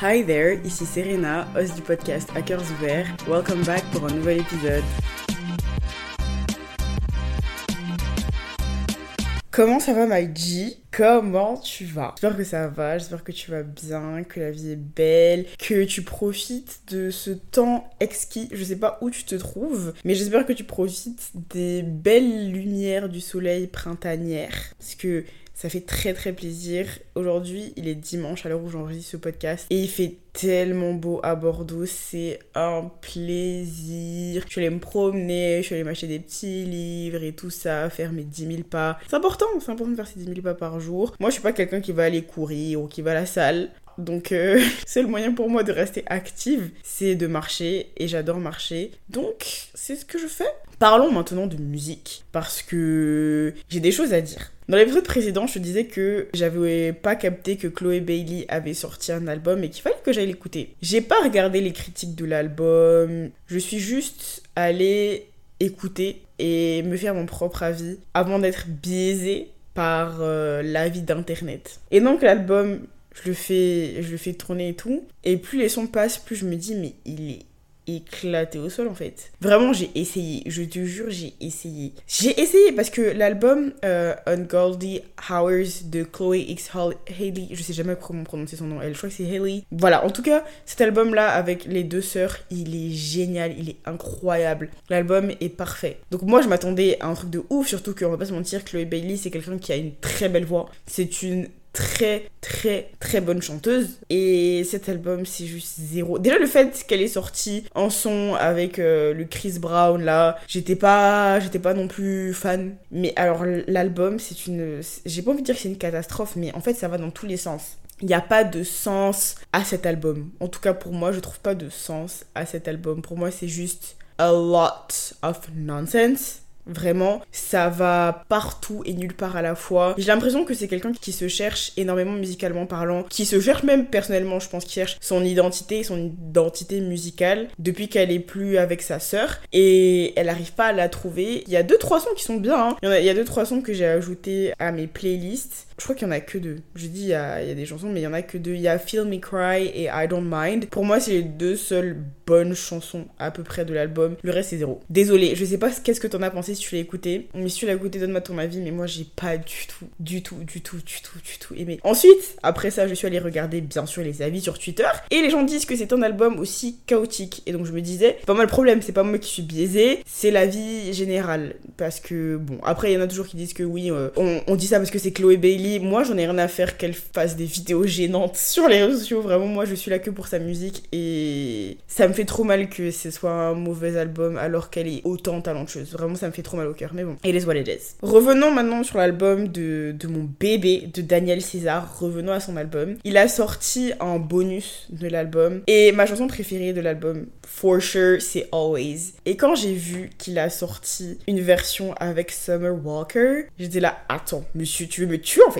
Hi there, ici Serena, host du podcast Hackers Ouverts. Welcome back pour un nouvel épisode. Comment ça va, my G Comment tu vas? J'espère que ça va, j'espère que tu vas bien, que la vie est belle, que tu profites de ce temps exquis. Je sais pas où tu te trouves, mais j'espère que tu profites des belles lumières du soleil printanière. Parce que ça fait très très plaisir. Aujourd'hui, il est dimanche à l'heure où j'enregistre ce podcast et il fait tellement beau à Bordeaux. C'est un plaisir. Je suis allée me promener, je suis allée m'acheter des petits livres et tout ça, faire mes 10 000 pas. C'est important, c'est important de faire ces 10 000 pas par jour. Moi, je suis pas quelqu'un qui va aller courir ou qui va à la salle. Donc euh, c'est le moyen pour moi de rester active, c'est de marcher et j'adore marcher. Donc c'est ce que je fais. Parlons maintenant de musique parce que j'ai des choses à dire. Dans l'épisode précédent, je te disais que j'avais pas capté que Chloé Bailey avait sorti un album et qu'il fallait que j'aille l'écouter. J'ai pas regardé les critiques de l'album, je suis juste allée écouter et me faire mon propre avis avant d'être biaisée par euh, l'avis d'internet. Et donc l'album, je le fais je le fais tourner et tout et plus les sons passent, plus je me dis mais il est éclaté au sol en fait. Vraiment, j'ai essayé, je te jure, j'ai essayé. J'ai essayé parce que l'album euh, Hours de Chloe X Haley, je sais jamais comment prononcer son nom, elle, je crois que c'est Haley. Voilà, en tout cas, cet album là avec les deux sœurs, il est génial, il est incroyable. L'album est parfait. Donc moi, je m'attendais à un truc de ouf, surtout qu'on va pas se mentir, Chloe Bailey, c'est quelqu'un qui a une très belle voix. C'est une très très très bonne chanteuse et cet album c'est juste zéro déjà le fait qu'elle est sortie en son avec euh, le Chris Brown là j'étais pas j'étais pas non plus fan mais alors l'album c'est une j'ai pas envie de dire que c'est une catastrophe mais en fait ça va dans tous les sens il n'y a pas de sens à cet album. En tout cas, pour moi, je trouve pas de sens à cet album. Pour moi, c'est juste a lot of nonsense. Vraiment, ça va partout et nulle part à la fois. J'ai l'impression que c'est quelqu'un qui se cherche énormément musicalement parlant, qui se cherche même personnellement, je pense, qui cherche son identité, son identité musicale depuis qu'elle est plus avec sa sœur et elle n'arrive pas à la trouver. Il y a deux trois sons qui sont bien. Hein. Il, y a, deux trois sons que j'ai ajoutés à mes playlists je crois qu'il y en a que deux. Je dis il y a, des chansons, mais il y en a que deux. Il y a Feel Me Cry et I Don't Mind. Pour moi, c'est les deux seules bonnes chansons à peu près de l'album. Le reste, c'est zéro. Désolé, je sais pas qu'est-ce que t'en as pensé si tu l'as écouté. Mais si tu l'as écouté, donne-moi ton avis. Mais moi, j'ai pas du tout, du tout, du tout, du tout, du tout aimé. Ensuite, après ça, je suis allée regarder bien sûr les avis sur Twitter. Et les gens disent que c'est un album aussi chaotique. Et donc, je me disais, pas mal le problème, c'est pas moi qui suis biaisée, c'est l'avis général. Parce que, bon, après, il y en a toujours qui disent que oui, euh, on, on dit ça parce que c'est Chloé Bailey moi j'en ai rien à faire qu'elle fasse des vidéos gênantes sur les réseaux sociaux. Vraiment, moi je suis là que pour sa musique et ça me fait trop mal que ce soit un mauvais album alors qu'elle est autant talentueuse. Vraiment, ça me fait trop mal au cœur. Mais bon, et les it Revenons maintenant sur l'album de, de mon bébé, de Daniel César. Revenons à son album. Il a sorti un bonus de l'album et ma chanson préférée de l'album, For Sure, c'est Always. Et quand j'ai vu qu'il a sorti une version avec Summer Walker, j'étais là, attends, monsieur, tu veux me tuer en fait?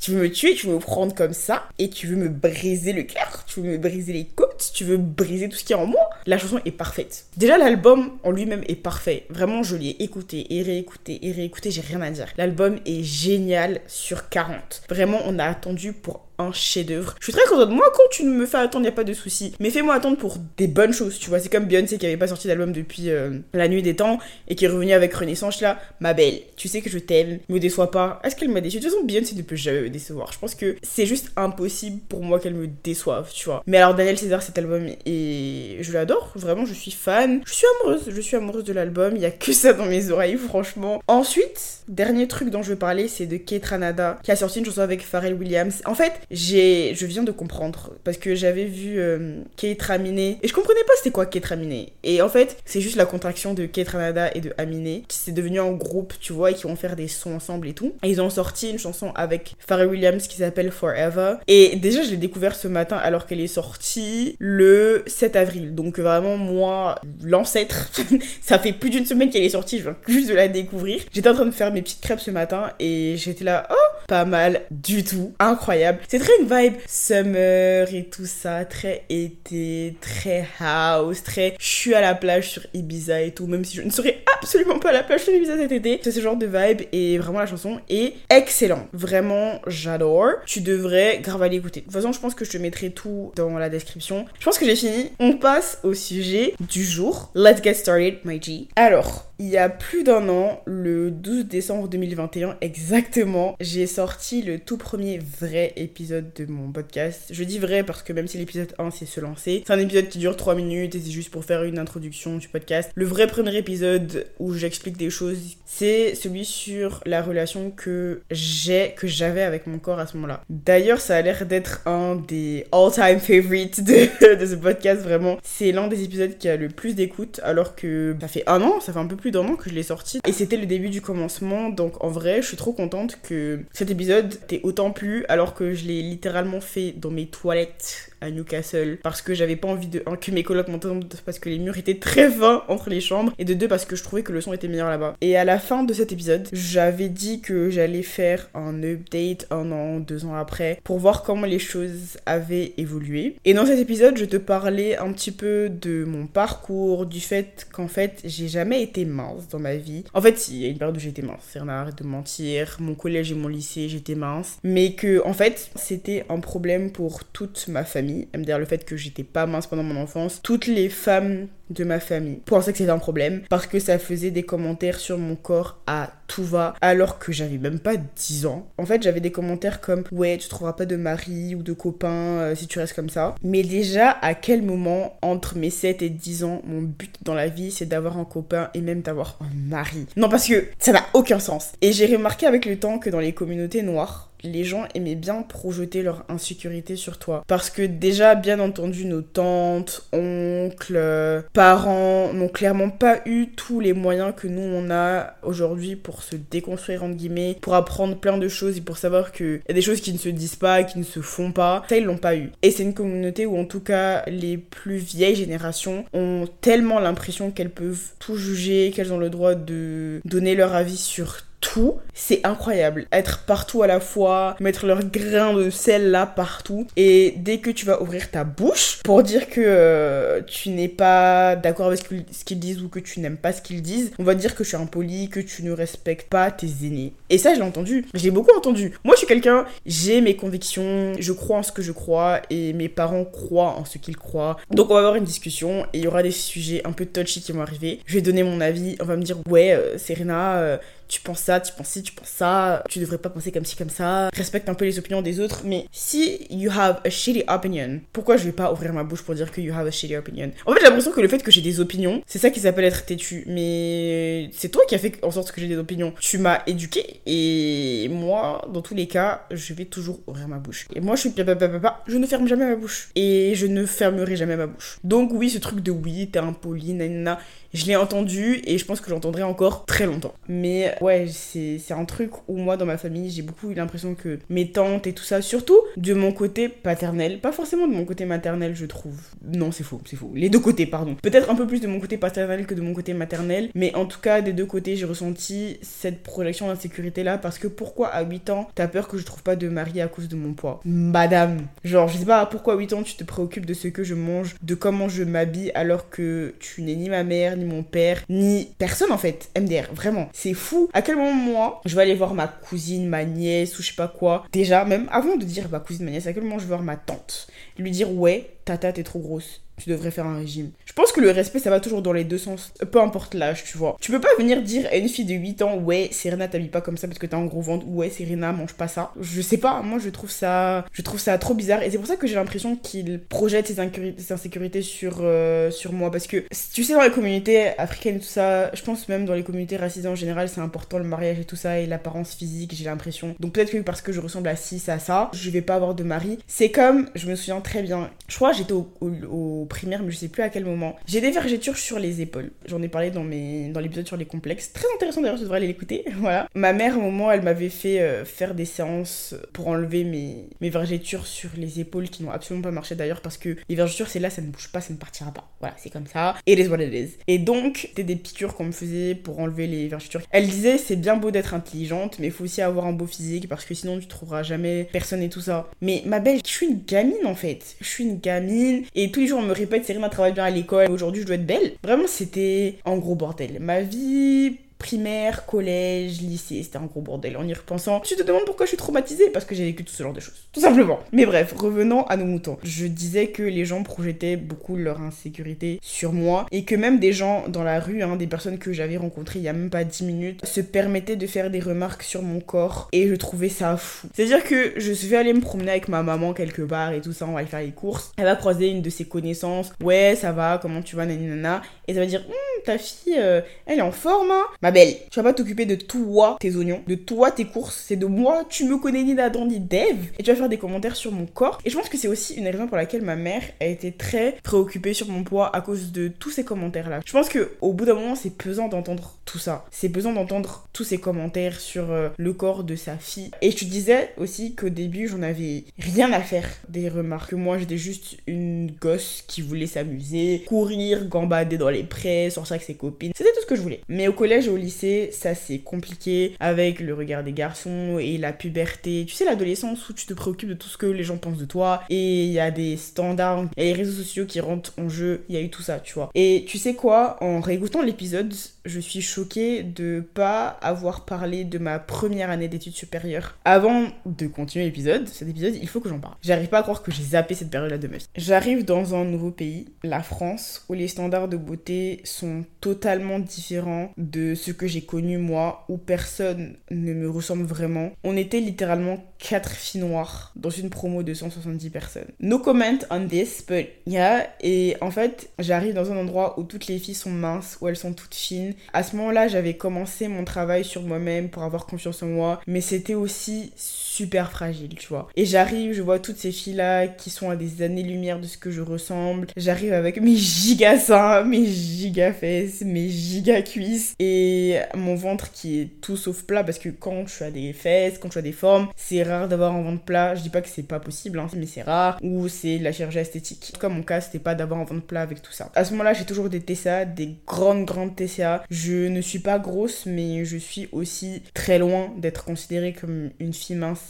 Tu veux me tuer, tu veux me prendre comme ça, et tu veux me briser le cœur, tu veux me briser les côtes, tu veux briser tout ce qui est en moi. La chanson est parfaite. Déjà, l'album en lui-même est parfait. Vraiment, je l'ai écouté et réécouté et réécouté, j'ai rien à dire. L'album est génial sur 40. Vraiment, on a attendu pour chef-d'œuvre. Je suis très contente. Moi, quand tu me fais attendre, y a pas de souci. Mais fais-moi attendre pour des bonnes choses, tu vois. C'est comme Beyoncé qui avait pas sorti d'album depuis euh, la nuit des temps et qui est revenue avec Renaissance là. Ma belle, tu sais que je t'aime, me déçois pas. Est-ce qu'elle m'a déçu De toute façon, Beyoncé ne peut jamais me décevoir. Je pense que c'est juste impossible pour moi qu'elle me déçoive, tu vois. Mais alors, Daniel César, cet album, et je l'adore. Vraiment, je suis fan. Je suis amoureuse. Je suis amoureuse de l'album. Il y a que ça dans mes oreilles, franchement. Ensuite, dernier truc dont je veux parler, c'est de Kate Ranada qui a sorti une chanson avec Pharrell Williams. En fait, j'ai, je viens de comprendre parce que j'avais vu euh, Kate Raminé et je comprenais pas c'était quoi Kate Raminé. Et en fait, c'est juste la contraction de Kate Ranada et de Aminé qui s'est devenu un groupe, tu vois, et qui vont faire des sons ensemble et tout. Et ils ont sorti une chanson avec Pharrell Williams qui s'appelle Forever. Et déjà, je l'ai découvert ce matin alors qu'elle est sortie le 7 avril. Donc vraiment, moi, l'ancêtre, ça fait plus d'une semaine qu'elle est sortie, je viens juste de la découvrir. J'étais en train de faire mes petites crêpes ce matin et j'étais là, oh, pas mal du tout. Incroyable. C'est très une vibe summer et tout ça, très été, très house, très je suis à la plage sur Ibiza et tout, même si je ne serais absolument pas à la plage sur Ibiza cet été. C'est ce genre de vibe et vraiment la chanson est excellente. Vraiment, j'adore. Tu devrais grave aller écouter. De toute façon, je pense que je te mettrai tout dans la description. Je pense que j'ai fini. On passe au sujet du jour. Let's get started, my G. Alors, il y a plus d'un an, le 12 décembre 2021 exactement, j'ai sorti le tout premier vrai épisode de mon podcast. Je dis vrai parce que même si l'épisode 1 c'est se lancer, c'est un épisode qui dure 3 minutes et c'est juste pour faire une introduction du podcast. Le vrai premier épisode où j'explique des choses, c'est celui sur la relation que j'ai, que j'avais avec mon corps à ce moment-là. D'ailleurs, ça a l'air d'être un des all-time favorites de, de ce podcast, vraiment. C'est l'un des épisodes qui a le plus d'écoute alors que ça fait un an, ça fait un peu plus d'un an que je l'ai sorti. Et c'était le début du commencement, donc en vrai, je suis trop contente que cet épisode t'ait autant plu alors que je l'ai littéralement fait dans mes toilettes à Newcastle parce que j'avais pas envie de un, que mes colocs m'entendent parce que les murs étaient très fins entre les chambres et de deux parce que je trouvais que le son était meilleur là-bas. Et à la fin de cet épisode, j'avais dit que j'allais faire un update un an, deux ans après pour voir comment les choses avaient évolué. Et dans cet épisode, je te parlais un petit peu de mon parcours, du fait qu'en fait, j'ai jamais été mince dans ma vie. En fait, il y a une période où j'étais mince, c'est arrête de mentir. Mon collège et mon lycée, j'étais mince, mais que en fait, c'était un problème pour toute ma famille MDR, le fait que j'étais pas mince pendant mon enfance, toutes les femmes de ma famille pensaient que c'était un problème parce que ça faisait des commentaires sur mon corps à tout va alors que j'avais même pas 10 ans. En fait, j'avais des commentaires comme ouais, tu trouveras pas de mari ou de copain euh, si tu restes comme ça. Mais déjà, à quel moment entre mes 7 et 10 ans, mon but dans la vie c'est d'avoir un copain et même d'avoir un mari? Non, parce que ça n'a aucun sens. Et j'ai remarqué avec le temps que dans les communautés noires, les gens aimaient bien projeter leur insécurité sur toi. Parce que déjà, bien entendu, nos tantes, oncles, parents n'ont clairement pas eu tous les moyens que nous on a aujourd'hui pour se déconstruire entre guillemets, pour apprendre plein de choses et pour savoir qu'il y a des choses qui ne se disent pas, qui ne se font pas. Ça, ils l'ont pas eu. Et c'est une communauté où en tout cas les plus vieilles générations ont tellement l'impression qu'elles peuvent tout juger, qu'elles ont le droit de donner leur avis sur tout. C'est incroyable. Être partout à la fois, mettre leur grain de sel là partout. Et dès que tu vas ouvrir ta bouche pour dire que euh, tu n'es pas d'accord avec ce qu'ils disent ou que tu n'aimes pas ce qu'ils disent, on va dire que je suis impoli, que tu ne respectes pas tes aînés. Et ça, je l'ai entendu. J'ai beaucoup entendu. Moi, je suis quelqu'un, j'ai mes convictions, je crois en ce que je crois et mes parents croient en ce qu'ils croient. Donc, on va avoir une discussion et il y aura des sujets un peu touchy qui vont arriver. Je vais donner mon avis. On va me dire, ouais, euh, Serena, euh, tu penses ça, tu penses ci, tu penses ça, tu devrais pas penser comme ci, comme ça, respecte un peu les opinions des autres, mais si you have a shitty opinion, pourquoi je vais pas ouvrir ma bouche pour dire que you have a shitty opinion? En fait, j'ai l'impression que le fait que j'ai des opinions, c'est ça qui s'appelle être têtu, mais c'est toi qui as fait en sorte que j'ai des opinions. Tu m'as éduqué et moi, dans tous les cas, je vais toujours ouvrir ma bouche. Et moi, je suis papa, je ne ferme jamais ma bouche. Et je ne fermerai jamais ma bouche. Donc oui, ce truc de oui, t'es impoli, nanana, je l'ai entendu et je pense que j'entendrai encore très longtemps. Mais ouais, c'est un truc où moi, dans ma famille, j'ai beaucoup eu l'impression que mes tantes et tout ça, surtout de mon côté paternel, pas forcément de mon côté maternel, je trouve. Non, c'est faux, c'est faux. Les deux côtés, pardon. Peut-être un peu plus de mon côté paternel que de mon côté maternel, mais en tout cas, des deux côtés, j'ai ressenti cette projection d'insécurité là parce que pourquoi à 8 ans, t'as peur que je trouve pas de mari à cause de mon poids? Madame, genre, je sais pas pourquoi à 8 ans tu te préoccupes de ce que je mange, de comment je m'habille alors que tu n'es ni ma mère, ni mon père, ni personne en fait. MDR, vraiment. C'est fou. À quel moment moi, je vais aller voir ma cousine, ma nièce ou je sais pas quoi? Déjà, même avant de dire ma cousine, ma nièce, à quel moment je vais voir ma tante? Lui dire ouais, tata, t'es trop grosse tu devrais faire un régime. Je pense que le respect, ça va toujours dans les deux sens, peu importe l'âge, tu vois. Tu peux pas venir dire à une fille de 8 ans, ouais, Serena, t'habilles pas comme ça parce que t'as un gros ventre, ou ouais, Serena, mange pas ça. Je sais pas, moi je trouve ça, je trouve ça trop bizarre, et c'est pour ça que j'ai l'impression qu'il projette ses, insécurités sur, euh, sur moi, parce que tu sais, dans les communautés africaines tout ça, je pense même dans les communautés racisées en général, c'est important le mariage et tout ça, et l'apparence physique, j'ai l'impression. Donc peut-être que parce que je ressemble à ci, à ça, je vais pas avoir de mari. C'est comme, je me souviens très bien. Je crois j'étais au, au, mais je sais plus à quel moment. J'ai des vergetures sur les épaules. J'en ai parlé dans, dans l'épisode sur les complexes. Très intéressant d'ailleurs, je devrais aller l'écouter. Voilà. Ma mère, au moment, elle m'avait fait euh, faire des séances pour enlever mes, mes vergetures sur les épaules qui n'ont absolument pas marché d'ailleurs parce que les vergetures, c'est là, ça ne bouge pas, ça ne partira pas. Voilà, c'est comme ça. Et les it. Et donc, c'était des piqûres qu'on me faisait pour enlever les vergetures. Elle disait, c'est bien beau d'être intelligente, mais il faut aussi avoir un beau physique parce que sinon tu trouveras jamais personne et tout ça. Mais ma belle, je suis une gamine en fait. Je suis une gamine et tous les jours on me répète, Serena travaille bien à l'école, aujourd'hui je dois être belle. Vraiment, c'était en gros bordel. Ma vie primaire, collège, lycée, c'était un gros bordel. En y repensant, tu te demandes pourquoi je suis traumatisée? Parce que j'ai vécu tout ce genre de choses, tout simplement. Mais bref, revenons à nos moutons. Je disais que les gens projetaient beaucoup leur insécurité sur moi et que même des gens dans la rue, hein, des personnes que j'avais rencontrées il y a même pas 10 minutes, se permettaient de faire des remarques sur mon corps et je trouvais ça fou. C'est-à-dire que je suis aller me promener avec ma maman quelque part et tout ça, on va aller faire les courses. Elle va croiser une de ses connaissances. Ouais, ça va, comment tu vas, nanana. Et ça va dire, hum, ta fille, euh, elle est en forme, hein belle, tu vas pas t'occuper de toi, tes oignons, de toi, tes courses, c'est de moi, tu me connais ni d'Adam ni d'Eve, et tu vas faire des commentaires sur mon corps. Et je pense que c'est aussi une raison pour laquelle ma mère a été très préoccupée sur mon poids à cause de tous ces commentaires-là. Je pense que au bout d'un moment, c'est pesant d'entendre tout ça. C'est pesant d'entendre tous ces commentaires sur euh, le corps de sa fille. Et te disais aussi qu'au début, j'en avais rien à faire des remarques. Moi, j'étais juste une gosse qui voulait s'amuser, courir, gambader dans les prés, sortir avec ses copines. C'était tout ce que je voulais. Mais au collège lycée, ça c'est compliqué avec le regard des garçons et la puberté. Tu sais, l'adolescence où tu te préoccupes de tout ce que les gens pensent de toi et il y a des standards, il y a les réseaux sociaux qui rentrent en jeu, il y a eu tout ça, tu vois. Et tu sais quoi, en réécoutant l'épisode, je suis choquée de pas avoir parlé de ma première année d'études supérieures. Avant de continuer l'épisode, cet épisode, il faut que j'en parle. J'arrive pas à croire que j'ai zappé cette période-là de ma vie. J'arrive dans un nouveau pays, la France, où les standards de beauté sont totalement différents de ce que j'ai connu moi, où personne ne me ressemble vraiment. On était littéralement quatre filles noires dans une promo de 170 personnes. No comment on this, but yeah. Et en fait, j'arrive dans un endroit où toutes les filles sont minces, où elles sont toutes fines. À ce moment-là, j'avais commencé mon travail sur moi-même pour avoir confiance en moi, mais c'était aussi super fragile, tu vois. Et j'arrive, je vois toutes ces filles-là qui sont à des années-lumière de ce que je ressemble. J'arrive avec mes giga seins, mes giga fesses, mes giga cuisses et mon ventre qui est tout sauf plat parce que quand tu as des fesses, quand tu as des formes, c'est rare d'avoir un ventre plat. Je dis pas que c'est pas possible, hein, mais c'est rare ou c'est la chirurgie esthétique. En tout cas, mon cas, c'était pas d'avoir un ventre plat avec tout ça. À ce moment-là, j'ai toujours des TCA, des grandes, grandes TCA. Je ne suis pas grosse, mais je suis aussi très loin d'être considérée comme une fille mince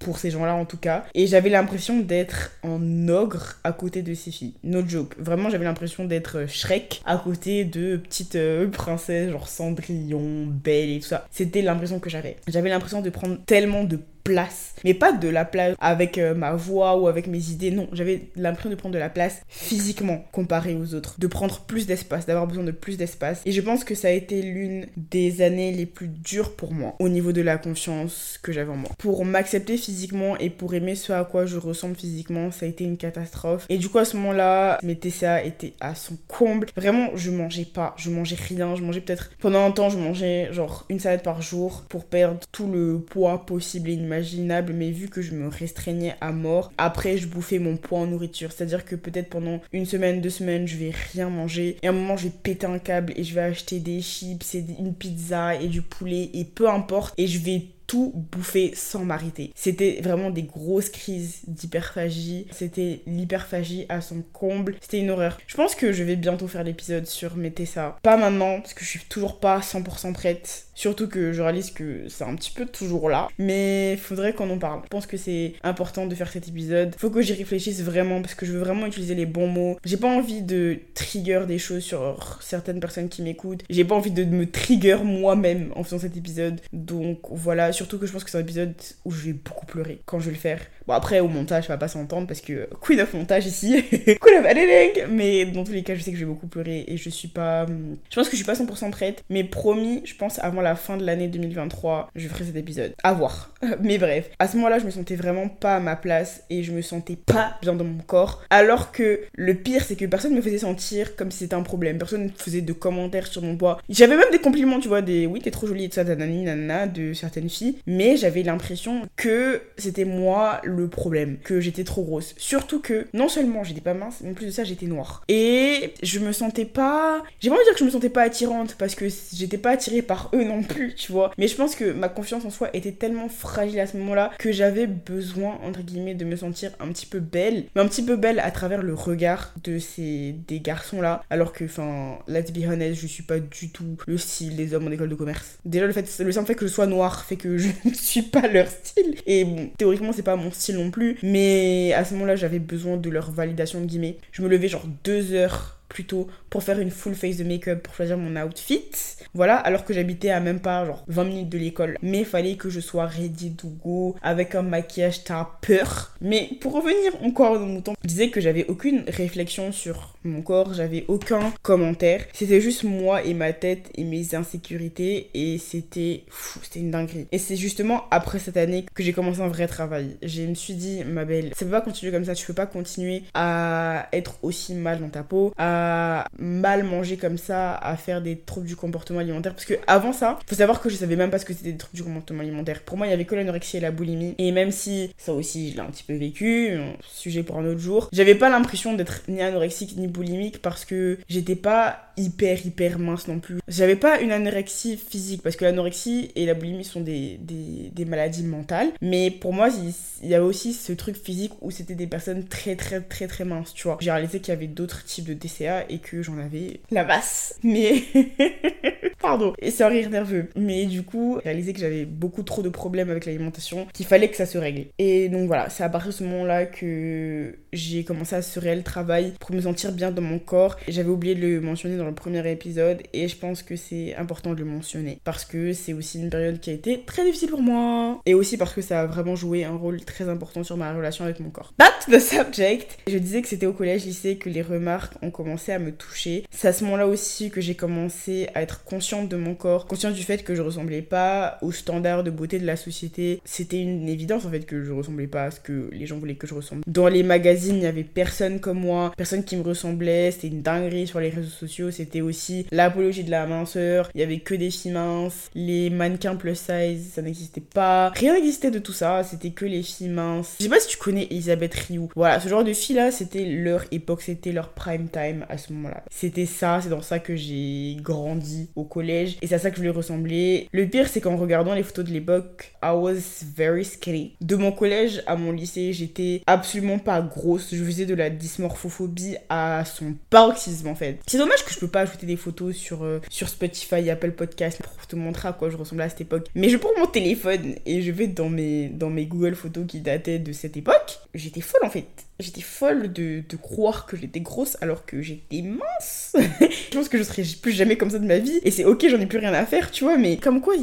pour ces gens-là en tout cas. Et j'avais l'impression d'être en ogre à côté de ces filles. No joke. Vraiment, j'avais l'impression d'être Shrek à côté de petites euh, princesses, genre Cendrillon, Belle et tout ça. C'était l'impression que j'avais. J'avais l'impression de prendre tellement de place. Mais pas de la place avec euh, ma voix ou avec mes idées. Non, j'avais l'impression de prendre de la place physiquement comparé aux autres. De prendre plus d'espace, d'avoir besoin de plus d'espace. Et je pense que ça a été l'une des années les plus dures pour moi au niveau de la confiance que j'avais en moi. Pour m'accepter physiquement et pour aimer ce à quoi je ressemble physiquement, ça a été une catastrophe. Et du coup, à ce moment-là, mes TCA étaient à son comble. Vraiment, je mangeais pas, je mangeais rien. Je mangeais peut-être pendant un temps, je mangeais genre une salade par jour pour perdre tout le poids possible et imaginable, mais vu que je me restreignais à mort, après je bouffais mon poids en nourriture. C'est-à-dire que peut-être pendant une semaine, deux semaines, je vais rien manger. Et à un moment, je vais péter un câble et je vais acheter des chips et une pizza et du poulet et peu importe. Et je vais tout bouffer sans m'arrêter. C'était vraiment des grosses crises d'hyperphagie. C'était l'hyperphagie à son comble. C'était une horreur. Je pense que je vais bientôt faire l'épisode sur mes ça. Pas maintenant, parce que je suis toujours pas 100% prête. Surtout que je réalise que c'est un petit peu toujours là. Mais faudrait qu'on en parle. Je pense que c'est important de faire cet épisode. Faut que j'y réfléchisse vraiment parce que je veux vraiment utiliser les bons mots. J'ai pas envie de trigger des choses sur certaines personnes qui m'écoutent. J'ai pas envie de me trigger moi-même en faisant cet épisode. Donc voilà, Surtout que je pense que c'est un épisode où je vais beaucoup pleurer quand je vais le faire. Bon, après, au montage, ça va pas s'entendre parce que Queen of Montage ici, Queen of Editing. Mais dans tous les cas, je sais que je vais beaucoup pleurer et je suis pas. Je pense que je suis pas 100% prête. Mais promis, je pense avant la fin de l'année 2023, je ferai cet épisode. À voir. mais bref, à ce moment-là, je me sentais vraiment pas à ma place et je me sentais pas bien dans mon corps. Alors que le pire, c'est que personne me faisait sentir comme si c'était un problème. Personne ne faisait de commentaires sur mon poids. J'avais même des compliments, tu vois, des oui, t'es trop jolie et tout ça, nanana, de certaines filles mais j'avais l'impression que c'était moi le problème, que j'étais trop grosse. Surtout que non seulement j'étais pas mince, mais en plus de ça j'étais noire. Et je me sentais pas, j'ai pas envie de dire que je me sentais pas attirante parce que j'étais pas attirée par eux non plus, tu vois. Mais je pense que ma confiance en soi était tellement fragile à ce moment-là que j'avais besoin entre guillemets de me sentir un petit peu belle, mais un petit peu belle à travers le regard de ces des garçons là, alors que enfin let's be honest, je suis pas du tout le style des hommes en école de commerce. Déjà le fait le simple fait que je sois noire fait que je ne suis pas leur style et bon, théoriquement c'est pas mon style non plus, mais à ce moment-là j'avais besoin de leur validation de guillemets. Je me levais genre deux heures plutôt pour faire une full face de make-up pour choisir mon outfit. Voilà, alors que j'habitais à même pas genre 20 minutes de l'école. Mais il fallait que je sois ready to go avec un maquillage t'as peur. Mais pour revenir encore au mouton, je disais que j'avais aucune réflexion sur mon corps, j'avais aucun commentaire. C'était juste moi et ma tête et mes insécurités et c'était fou, c'était une dinguerie. Et c'est justement après cette année que j'ai commencé un vrai travail. Je me suis dit, ma belle, ça peut pas continuer comme ça, tu peux pas continuer à être aussi mal dans ta peau, à mal manger comme ça, à faire des troubles du comportement alimentaire. Parce que avant ça, faut savoir que je savais même pas ce que c'était des troubles du comportement alimentaire. Pour moi, il y avait que l'anorexie et la boulimie. Et même si ça aussi, je l'ai un petit peu vécu, sujet pour un autre jour, j'avais pas l'impression d'être ni anorexique ni boulimique parce que j'étais pas hyper hyper mince non plus. J'avais pas une anorexie physique parce que l'anorexie et la boulimie sont des, des, maladies mentales. Mais pour moi, il y avait aussi ce truc physique où c'était des personnes très très très très minces, tu vois. J'ai réalisé qu'il y avait d'autres types de DCA et que j'en avais la masse. Mais. Pardon. Et c'est un rire nerveux. Mais du coup, j'ai réalisé que j'avais beaucoup trop de problèmes avec l'alimentation, qu'il fallait que ça se règle. Et donc voilà, c'est à partir de ce moment-là que j'ai commencé à se réel travail pour me sentir bien dans mon corps. J'avais oublié de le mentionner dans premier épisode et je pense que c'est important de le mentionner parce que c'est aussi une période qui a été très difficile pour moi et aussi parce que ça a vraiment joué un rôle très important sur ma relation avec mon corps. Back to the subject. Je disais que c'était au collège, lycée que les remarques ont commencé à me toucher. C'est à ce moment-là aussi que j'ai commencé à être consciente de mon corps, consciente du fait que je ressemblais pas aux standards de beauté de la société. C'était une évidence en fait que je ressemblais pas à ce que les gens voulaient que je ressemble. Dans les magazines, il y avait personne comme moi, personne qui me ressemblait, c'était une dinguerie sur les réseaux sociaux, c'était aussi l'apologie de la minceur, il y avait que des filles minces, les mannequins plus size, ça n'existait pas. Rien n'existait de tout ça, c'était que les filles minces. Je sais pas si tu connais Elisabeth Rioux. Voilà, ce genre de filles là, c'était leur époque, c'était leur prime time à ce moment-là. C'était ça, c'est dans ça que j'ai grandi au collège et c'est à ça que je voulais ressembler. Le pire, c'est qu'en regardant les photos de l'époque, I was very skinny. De mon collège à mon lycée, j'étais absolument pas grosse. Je faisais de la dysmorphophobie à son paroxysme en fait. C'est dommage que je peux pas ajouter des photos sur, euh, sur Spotify, Apple Podcast pour te montrer à quoi je ressemblais à cette époque. Mais je prends mon téléphone et je vais dans mes Google Photos qui dataient de cette époque. J'étais folle en fait j'étais folle de, croire que j'étais grosse alors que j'étais mince. je pense que je serai plus jamais comme ça de ma vie. Et c'est ok, j'en ai plus rien à faire, tu vois. Mais comme quoi,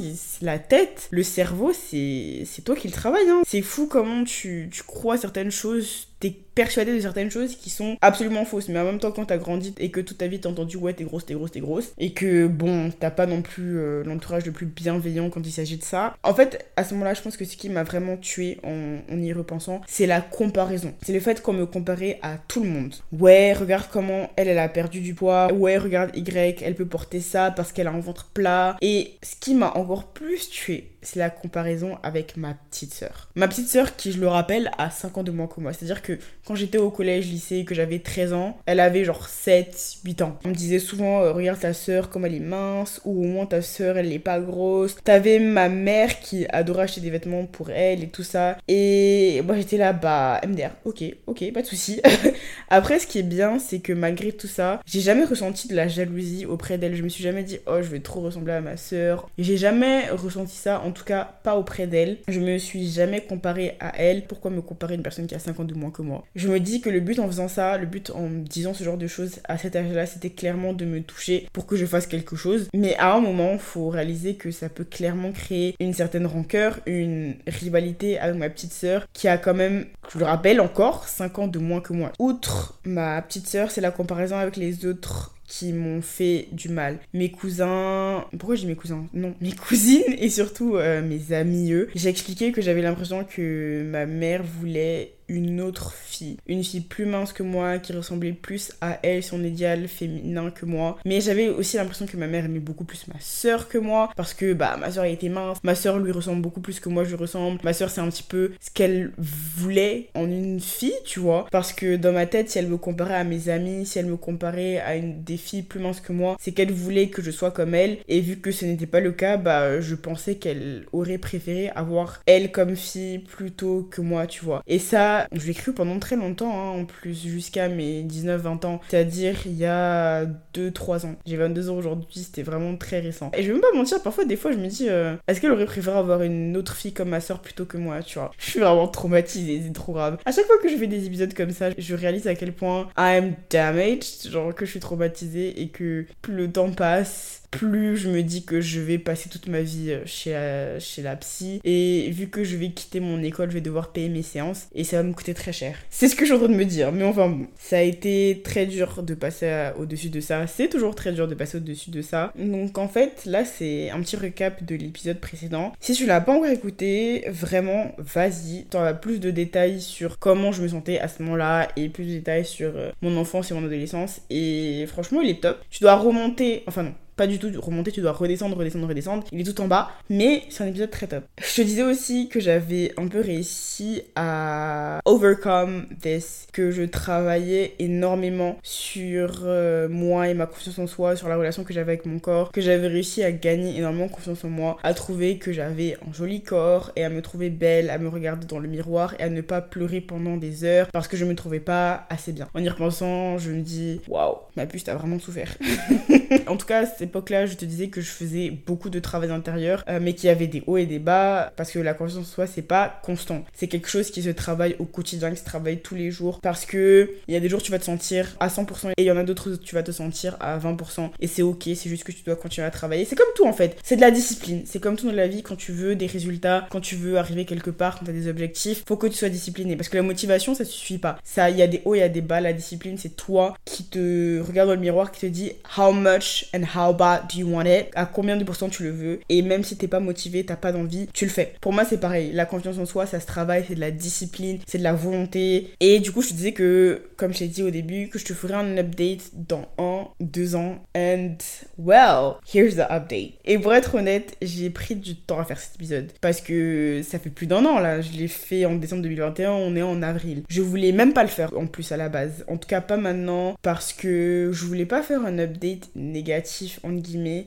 la tête, le cerveau, c'est toi qui le travailles. Hein. C'est fou comment tu, tu crois certaines choses t'es persuadé de certaines choses qui sont absolument fausses. Mais en même temps, quand t'as grandi et que toute ta vie t'as entendu ouais, t'es grosse, t'es grosse, t'es grosse, et que bon, t'as pas non plus euh, l'entourage le plus bienveillant quand il s'agit de ça. En fait, à ce moment-là, je pense que ce qui m'a vraiment tué en, en, y repensant, c'est la comparaison. C'est le fait me comparait à tout le monde. Ouais, regarde comment elle, elle a perdu du poids. Ouais, regarde Y, elle peut porter ça parce qu'elle a un ventre plat. Et ce qui m'a encore plus tué, c'est la comparaison avec ma petite sœur. Ma petite sœur qui, je le rappelle, a 5 ans de moins que moi. C'est-à-dire que quand j'étais au collège, lycée, que j'avais 13 ans, elle avait genre 7, 8 ans. On me disait souvent, euh, regarde ta sœur comme elle est mince, ou au moins ta sœur, elle n'est pas grosse. T'avais ma mère qui adorait acheter des vêtements pour elle et tout ça. Et moi j'étais là, bah, MDR, ok, ok, pas de souci. Après, ce qui est bien, c'est que malgré tout ça, j'ai jamais ressenti de la jalousie auprès d'elle. Je me suis jamais dit, oh, je vais trop ressembler à ma sœur. J'ai jamais ressenti ça en tout cas pas auprès d'elle. Je me suis jamais comparée à elle. Pourquoi me comparer à une personne qui a 5 ans de moins que moi? Je me dis que le but en faisant ça, le but en disant ce genre de choses à cet âge-là, c'était clairement de me toucher pour que je fasse quelque chose. Mais à un moment, faut réaliser que ça peut clairement créer une certaine rancœur, une rivalité avec ma petite sœur qui a quand même, je le rappelle encore, 5 ans de moins que moi. Outre ma petite sœur, c'est la comparaison avec les autres qui m'ont fait du mal. Mes cousins... Pourquoi j'ai mes cousins? Non, mes cousines et surtout euh, mes amis, eux. J'ai expliqué que j'avais l'impression que ma mère voulait une autre fille. Une fille plus mince que moi, qui ressemblait plus à elle, son idéal féminin que moi. Mais j'avais aussi l'impression que ma mère aimait beaucoup plus ma soeur que moi, parce que bah ma soeur était mince, ma soeur lui ressemble beaucoup plus que moi je ressemble. Ma soeur c'est un petit peu ce qu'elle voulait en une fille, tu vois. Parce que dans ma tête, si elle me comparait à mes amis, si elle me comparait à une des filles plus minces que moi, c'est qu'elle voulait que je sois comme elle. Et vu que ce n'était pas le cas, bah je pensais qu'elle aurait préféré avoir elle comme fille plutôt que moi, tu vois. Et ça, je l'ai cru pendant très longtemps, hein, en plus, jusqu'à mes 19-20 ans. C'est-à-dire il y a 2-3 ans. J'ai 22 ans aujourd'hui, c'était vraiment très récent. Et je vais même pas mentir, parfois, des fois, je me dis, euh, est-ce qu'elle aurait préféré avoir une autre fille comme ma soeur plutôt que moi, tu vois? Je suis vraiment traumatisée, c'est trop grave. À chaque fois que je fais des épisodes comme ça, je réalise à quel point I'm damaged, genre que je suis traumatisée et que plus le temps passe, plus je me dis que je vais passer toute ma vie euh, chez la, chez la psy. Et vu que je vais quitter mon école, je vais devoir payer mes séances et ça va me coûter très cher. C'est ce que je suis en train de me dire. Mais enfin bon, ça a été très dur de passer au-dessus de ça. C'est toujours très dur de passer au-dessus de ça. Donc en fait, là, c'est un petit récap de l'épisode précédent. Si tu l'as pas encore écouté, vraiment, vas-y. T'en as plus de détails sur comment je me sentais à ce moment-là et plus de détails sur euh, mon enfance et mon adolescence. Et franchement, il est top. Tu dois remonter, enfin non, pas du tout remonter, tu dois redescendre, redescendre, redescendre. Il est tout en bas, mais c'est un épisode très top. Je te disais aussi que j'avais un peu réussi à overcome this, que je travaillais énormément sur euh, moi et ma confiance en soi, sur la relation que j'avais avec mon corps, que j'avais réussi à gagner énormément confiance en moi, à trouver que j'avais un joli corps et à me trouver belle, à me regarder dans le miroir et à ne pas pleurer pendant des heures parce que je me trouvais pas assez bien. En y repensant, je me dis waouh, ma puce t'as vraiment souffert. en tout cas, c'est époque-là, je te disais que je faisais beaucoup de travail intérieur, euh, mais qu'il y avait des hauts et des bas, parce que la confiance en soi, c'est pas constant. C'est quelque chose qui se travaille au quotidien, qui se travaille tous les jours, parce que il y a des jours tu vas te sentir à 100% et il y en a d'autres tu vas te sentir à 20%. Et c'est ok, c'est juste que tu dois continuer à travailler. C'est comme tout en fait, c'est de la discipline. C'est comme tout dans la vie, quand tu veux des résultats, quand tu veux arriver quelque part, quand tu as des objectifs, faut que tu sois discipliné. Parce que la motivation, ça suffit pas. Ça, il y a des hauts, il y a des bas. La discipline, c'est toi qui te regarde dans le miroir, qui te dit how much and how do you want it, à combien de pourcents tu le veux, et même si t'es pas motivé, t'as pas d'envie, tu le fais. Pour moi, c'est pareil. La confiance en soi, ça se travaille, c'est de la discipline, c'est de la volonté. Et du coup, je te disais que, comme je t'ai dit au début, que je te ferai un update dans un, deux ans. And well, here's the update. Et pour être honnête, j'ai pris du temps à faire cet épisode parce que ça fait plus d'un an là. Je l'ai fait en décembre 2021, on est en avril. Je voulais même pas le faire en plus à la base. En tout cas, pas maintenant parce que je voulais pas faire un update négatif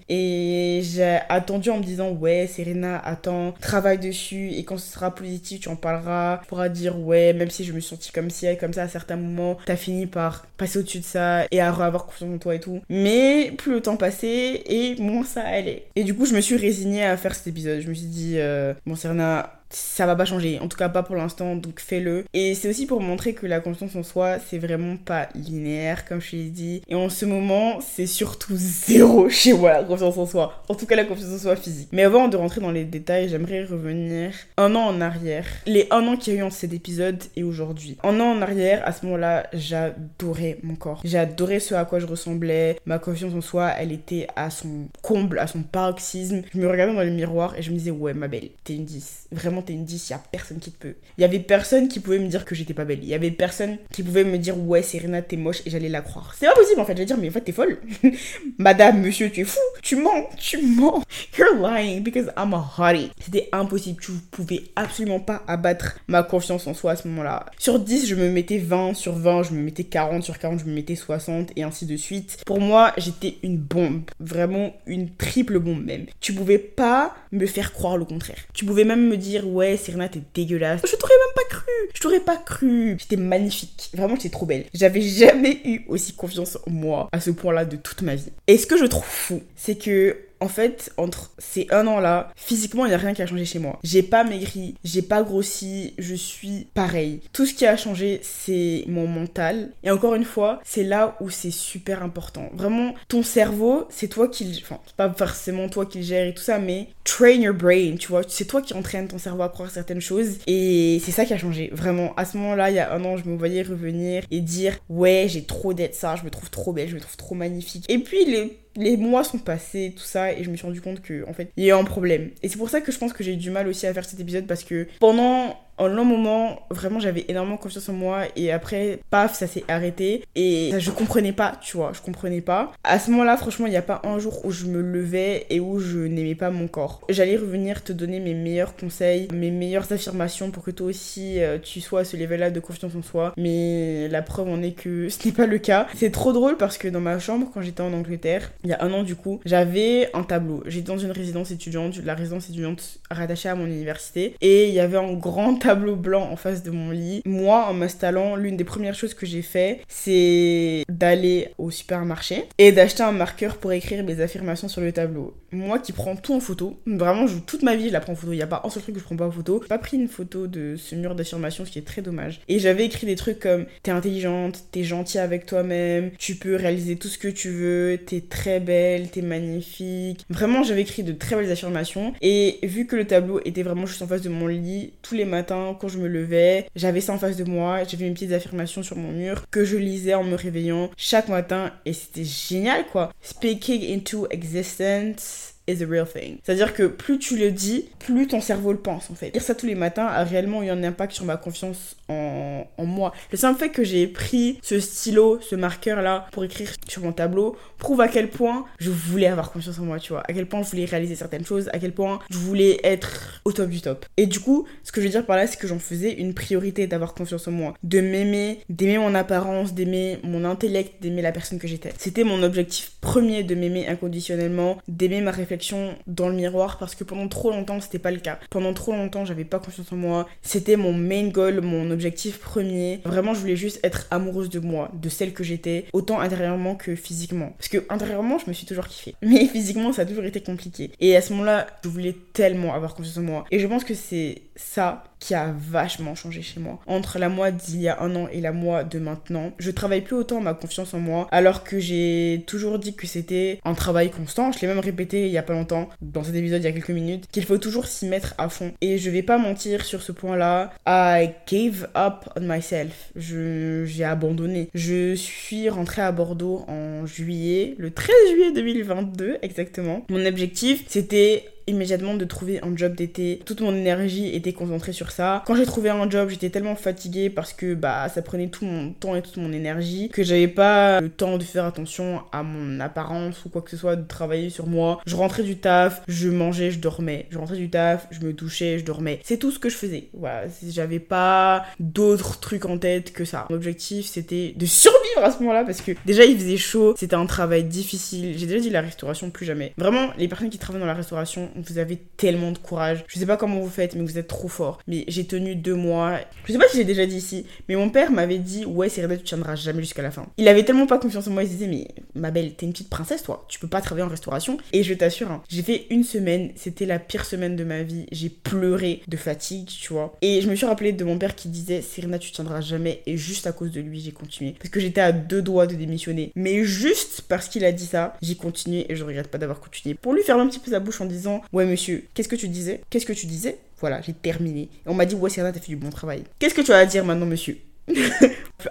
Et j'ai attendu en me disant ouais, Serena, attends, travaille dessus et quand ce sera positif, tu en parleras. Tu pourras dire ouais, même si je me suis sentie comme si comme ça à certains moments, t'as fini par passer au-dessus de ça et à avoir confiance en toi et tout. Mais plus le temps passait et moins ça allait. Et du coup, je me suis résignée à faire cet épisode. Je me suis dit, euh, bon, Serena, ça va pas changer, en tout cas pas pour l'instant, donc fais-le. Et c'est aussi pour montrer que la confiance en soi, c'est vraiment pas linéaire, comme je l'ai dit. Et en ce moment, c'est surtout zéro chez moi, la confiance en soi. En tout cas, la confiance en soi physique. Mais avant de rentrer dans les détails, j'aimerais revenir un an en arrière. Les un an qu'il y a eu en cet épisode et aujourd'hui. Un an en arrière, à ce moment-là, j'adorais mon corps. J'adorais ce à quoi je ressemblais. Ma confiance en soi, elle était à son comble, à son paroxysme. Je me regardais dans le miroir et je me disais, ouais, ma belle, t'es une 10. Vraiment, t'es une 10, y a personne qui te peut. Il y avait personne qui pouvait me dire que j'étais pas belle. Il y avait personne qui pouvait me dire ouais, Serena, t'es moche et j'allais la croire. C'est pas possible en fait. Je vais dire, mais en fait, t'es folle. Madame, monsieur, tu es fou. Tu mens, tu mens. You're lying because I'm a hottie. C'était impossible. Tu pouvais absolument pas abattre ma confiance en soi à ce moment-là. Sur 10, je me mettais 20. Sur 20, je me mettais 40. Sur 40, je me mettais 60 et ainsi de suite. Pour moi, j'étais une bombe. Vraiment une triple bombe même. Tu pouvais pas me faire croire le contraire. Tu pouvais même me dire ouais, Serena, t'es dégueulasse. Je t'aurais même pas cru. Je t'aurais pas cru. J'étais magnifique. Vraiment, j'étais trop belle. J'avais jamais eu aussi confiance en moi à ce point-là de toute ma vie. Et ce que je trouve fou, c'est que en fait, entre ces un an-là, physiquement, il n'y a rien qui a changé chez moi. J'ai pas maigri, j'ai pas grossi, je suis pareil. Tout ce qui a changé, c'est mon mental. Et encore une fois, c'est là où c'est super important. Vraiment, ton cerveau, c'est toi qui... Enfin, c'est pas forcément toi qui le gère et tout ça, mais train your brain, tu vois. C'est toi qui entraîne ton cerveau à croire certaines choses. Et c'est ça qui a changé. Vraiment, à ce moment-là, il y a un an, je me voyais revenir et dire, ouais, j'ai trop d'être ça, je me trouve trop belle, je me trouve trop magnifique. Et puis, les les mois sont passés, tout ça, et je me suis rendu compte que, en fait, il y a un problème. Et c'est pour ça que je pense que j'ai eu du mal aussi à faire cet épisode parce que pendant En long moment, vraiment, j'avais énormément confiance en moi et après, paf, ça s'est arrêté et je comprenais pas, tu vois, je comprenais pas. À ce moment-là, franchement, il n'y a pas un jour où je me levais et où je n'aimais pas mon corps. J'allais revenir te donner mes meilleurs conseils, mes meilleures affirmations pour que toi aussi euh, tu sois à ce level-là de confiance en soi. Mais la preuve en est que ce n'est pas le cas. C'est trop drôle parce que dans ma chambre, quand j'étais en Angleterre, il y a un an du coup, j'avais un tableau. J'étais dans une résidence étudiante, la résidence étudiante rattachée à mon université. Et il y avait un grand tableau blanc en face de mon lit. Moi, en m'installant, l'une des premières choses que j'ai fait, c'est d'aller au supermarché et d'acheter un marqueur pour écrire mes affirmations sur le tableau. Moi qui prends tout en photo, vraiment, toute ma vie, je la prends en photo. Il n'y a pas un seul truc que je prends pas en photo. J'ai pas pris une photo de ce mur d'affirmation, ce qui est très dommage. Et j'avais écrit des trucs comme t'es intelligente, t'es gentille avec toi-même, tu peux réaliser tout ce que tu veux, t'es très belle, t'es magnifique. Vraiment, j'avais écrit de très belles affirmations. Et vu que le tableau était vraiment juste en face de mon lit, tous les matins, quand je me levais, j'avais ça en face de moi, j'avais mes petites affirmations sur mon mur que je lisais en me réveillant chaque matin et c'était génial quoi. Speaking into existence a real thing. C'est-à-dire que plus tu le dis, plus ton cerveau le pense en fait. Dire ça tous les matins a réellement eu un impact sur ma confiance en moi. Le simple fait que j'ai pris ce stylo, ce marqueur là pour écrire sur mon tableau prouve à quel point je voulais avoir confiance en moi, tu vois. À quel point je voulais réaliser certaines choses, à quel point je voulais être au top du top. Et du coup, ce que je veux dire par là, c'est que j'en faisais une priorité d'avoir confiance en moi, de m'aimer, d'aimer mon apparence, d'aimer mon intellect, d'aimer la personne que j'étais. C'était mon objectif premier de m'aimer inconditionnellement, d'aimer ma réflexion dans le miroir parce que pendant trop longtemps c'était pas le cas. Pendant trop longtemps j'avais pas confiance en moi. C'était mon main goal, mon objectif premier. Vraiment je voulais juste être amoureuse de moi, de celle que j'étais, autant intérieurement que physiquement. Parce que intérieurement je me suis toujours kiffée. Mais physiquement ça a toujours été compliqué. Et à ce moment-là je voulais tellement avoir confiance en moi. Et je pense que c'est ça qui a vachement changé chez moi. Entre la moi d'il y a un an et la moi de maintenant, je travaille plus autant ma confiance en moi, alors que j'ai toujours dit que c'était un travail constant. Je l'ai même répété il y a pas longtemps, dans cet épisode il y a quelques minutes, qu'il faut toujours s'y mettre à fond. Et je vais pas mentir sur ce point-là. I gave up on myself. j'ai abandonné. Je suis rentrée à Bordeaux en juillet, le 13 juillet 2022 exactement. Mon objectif, c'était immédiatement de trouver un job d'été. Toute mon énergie était concentrée sur ça. Quand j'ai trouvé un job, j'étais tellement fatiguée parce que bah ça prenait tout mon temps et toute mon énergie que j'avais pas le temps de faire attention à mon apparence ou quoi que ce soit, de travailler sur moi. Je rentrais du taf, je mangeais, je dormais. Je rentrais du taf, je me douchais, je dormais. C'est tout ce que je faisais. Voilà, j'avais pas d'autres trucs en tête que ça. Mon objectif c'était de survivre à ce moment-là parce que déjà il faisait chaud, c'était un travail difficile. J'ai déjà dit la restauration plus jamais. Vraiment, les personnes qui travaillent dans la restauration vous avez tellement de courage. Je sais pas comment vous faites, mais vous êtes trop fort. Mais j'ai tenu deux mois. Je sais pas si j'ai déjà dit ici, mais mon père m'avait dit Ouais, Serena, tu tiendras jamais jusqu'à la fin. Il avait tellement pas confiance en moi, il se disait Mais ma belle, t'es une petite princesse, toi. Tu peux pas travailler en restauration. Et je t'assure, hein, j'ai fait une semaine. C'était la pire semaine de ma vie. J'ai pleuré de fatigue, tu vois. Et je me suis rappelé de mon père qui disait Serena, tu tiendras jamais. Et juste à cause de lui, j'ai continué. Parce que j'étais à deux doigts de démissionner. Mais juste parce qu'il a dit ça, j'ai continué et je regrette pas d'avoir continué. Pour lui faire un petit peu sa bouche en disant Ouais, monsieur, qu'est-ce que tu disais? Qu'est-ce que tu disais? Voilà, j'ai terminé. On m'a dit, ouais, Serena, t'as fait du bon travail. Qu'est-ce que tu as à dire maintenant, monsieur?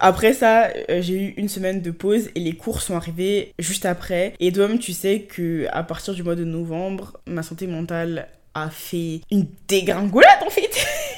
Après ça, euh, j'ai eu une semaine de pause et les cours sont arrivés juste après. Et toi-même, tu sais que à partir du mois de novembre, ma santé mentale a fait une dégringolade en fait.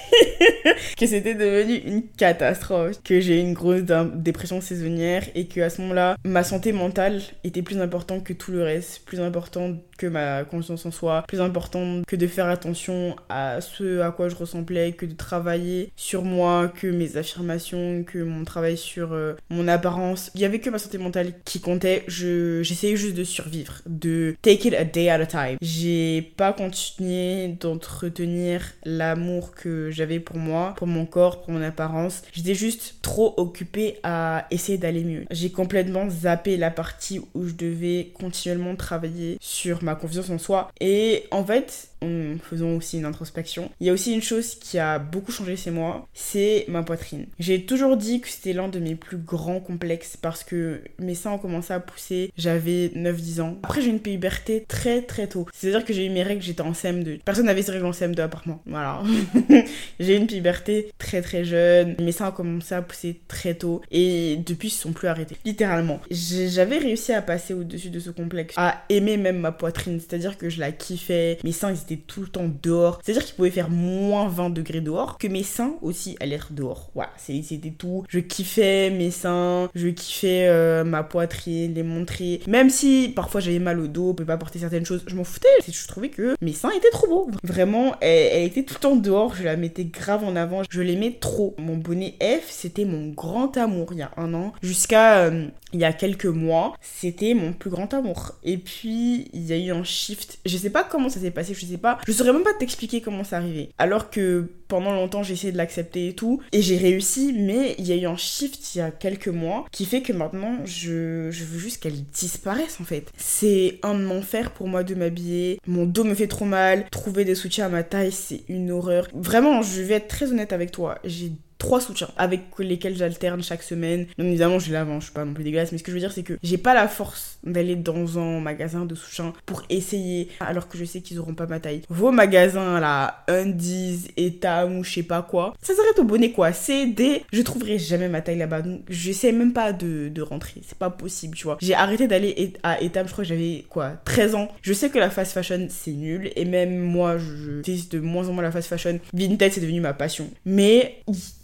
que c'était devenu une catastrophe, que j'ai une grosse dépression saisonnière et que à ce moment-là, ma santé mentale était plus importante que tout le reste, plus importante que ma conscience en soi, plus importante que de faire attention à ce à quoi je ressemblais, que de travailler sur moi, que mes affirmations, que mon travail sur euh, mon apparence. Il y avait que ma santé mentale qui comptait. Je j'essayais juste de survivre, de take it a day at a time. J'ai pas continué d'entretenir l'amour que j'avais pour moi, pour mon corps, pour mon apparence. J'étais juste trop occupée à essayer d'aller mieux. J'ai complètement zappé la partie où je devais continuellement travailler sur ma confiance en soi. Et en fait, en faisant aussi une introspection, il y a aussi une chose qui a beaucoup changé chez moi, c'est ma poitrine. J'ai toujours dit que c'était l'un de mes plus grands complexes parce que mes seins ont commencé à pousser, j'avais 9-10 ans. Après, j'ai une puberté très très tôt. C'est-à-dire que j'ai eu mes règles, j'étais en CM2. Personne n'avait ses règles en CM2 à part moi. Voilà. j'ai eu une puberté très très jeune. Mes seins ont commencé à pousser très tôt et depuis, ils se sont plus arrêtés. Littéralement. J'avais réussi à passer au-dessus de ce complexe, à aimer même ma poitrine. C'est-à-dire que je la kiffais. Mes seins, étaient tout le temps dehors. C'est-à-dire qu'il pouvait faire moins 20 degrés dehors, que mes seins aussi allaient dehors. Voilà, c'était tout. Je kiffais mes seins, je kiffais euh, ma poitrine, les montrer. Même si parfois j'avais mal au dos, je pouvais pas porter certaines choses, je m'en foutais. Je trouvais que mes seins étaient trop beaux. Vraiment, elle, était tout le temps dehors, je la mettais grave en avant, je l'aimais trop. Mon bonnet F, c'était mon grand amour il y a un an. Jusqu'à euh, il y a quelques mois, c'était mon plus grand amour. Et puis, il y a eu un shift. Je sais pas comment ça s'est passé, je sais pas. Je saurais même pas t'expliquer comment ça arrivé. Alors que pendant longtemps, j'ai essayé de l'accepter et tout. Et j'ai réussi, mais il y a eu un shift il y a quelques mois qui fait que maintenant, je, je veux juste qu'elle disparaisse en fait. C'est un enfer pour moi de m'habiller. Mon dos me fait trop mal. Trouver des soutiens à ma taille, c'est une horreur. Vraiment, je vais être très honnête avec toi. J'ai trois soutiens avec lesquels j'alterne chaque semaine. Évidemment, je l'avance, je suis pas non plus dégueulasse, mais ce que je veux dire, c'est que j'ai pas la force d'aller dans un magasin de soutien pour essayer, alors que je sais qu'ils auront pas ma taille. Vos magasins là, Undies, Etam ou je sais pas quoi, ça s'arrête au bonnet quoi. C'est des. Je trouverai jamais ma taille là-bas, donc j'essaie même pas de, de rentrer. C'est pas possible, tu vois. J'ai arrêté d'aller à Etam, je crois que j'avais quoi, 13 ans. Je sais que la fast fashion c'est nul, et même moi, je de moins en moins la fast fashion. Vinted c'est devenu ma passion. Mais